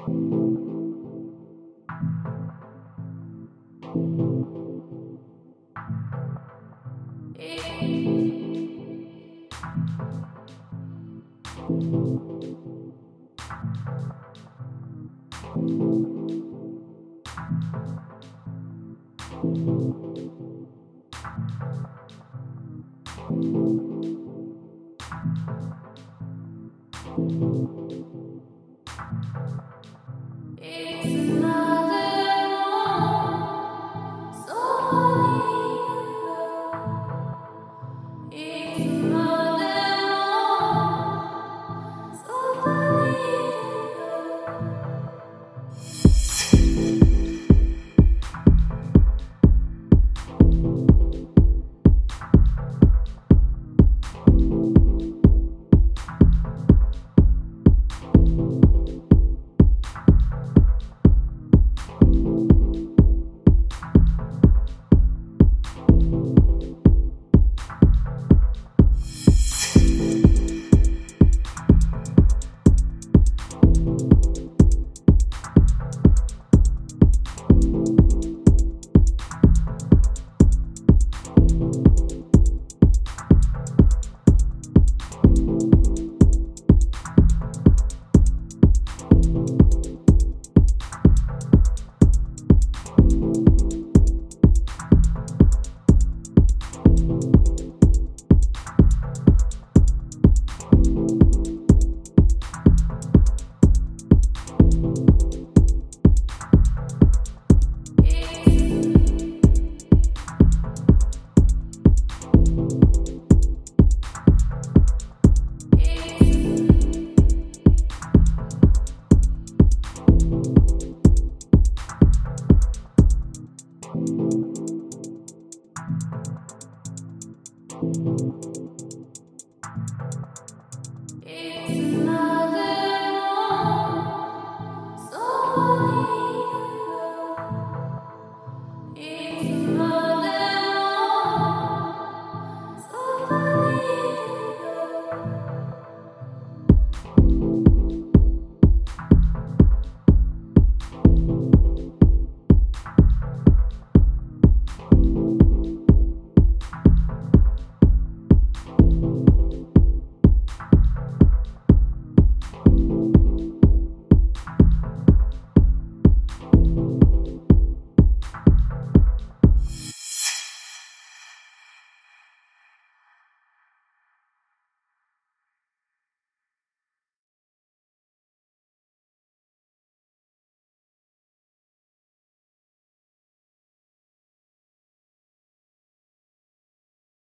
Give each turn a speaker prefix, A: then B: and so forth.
A: It's you.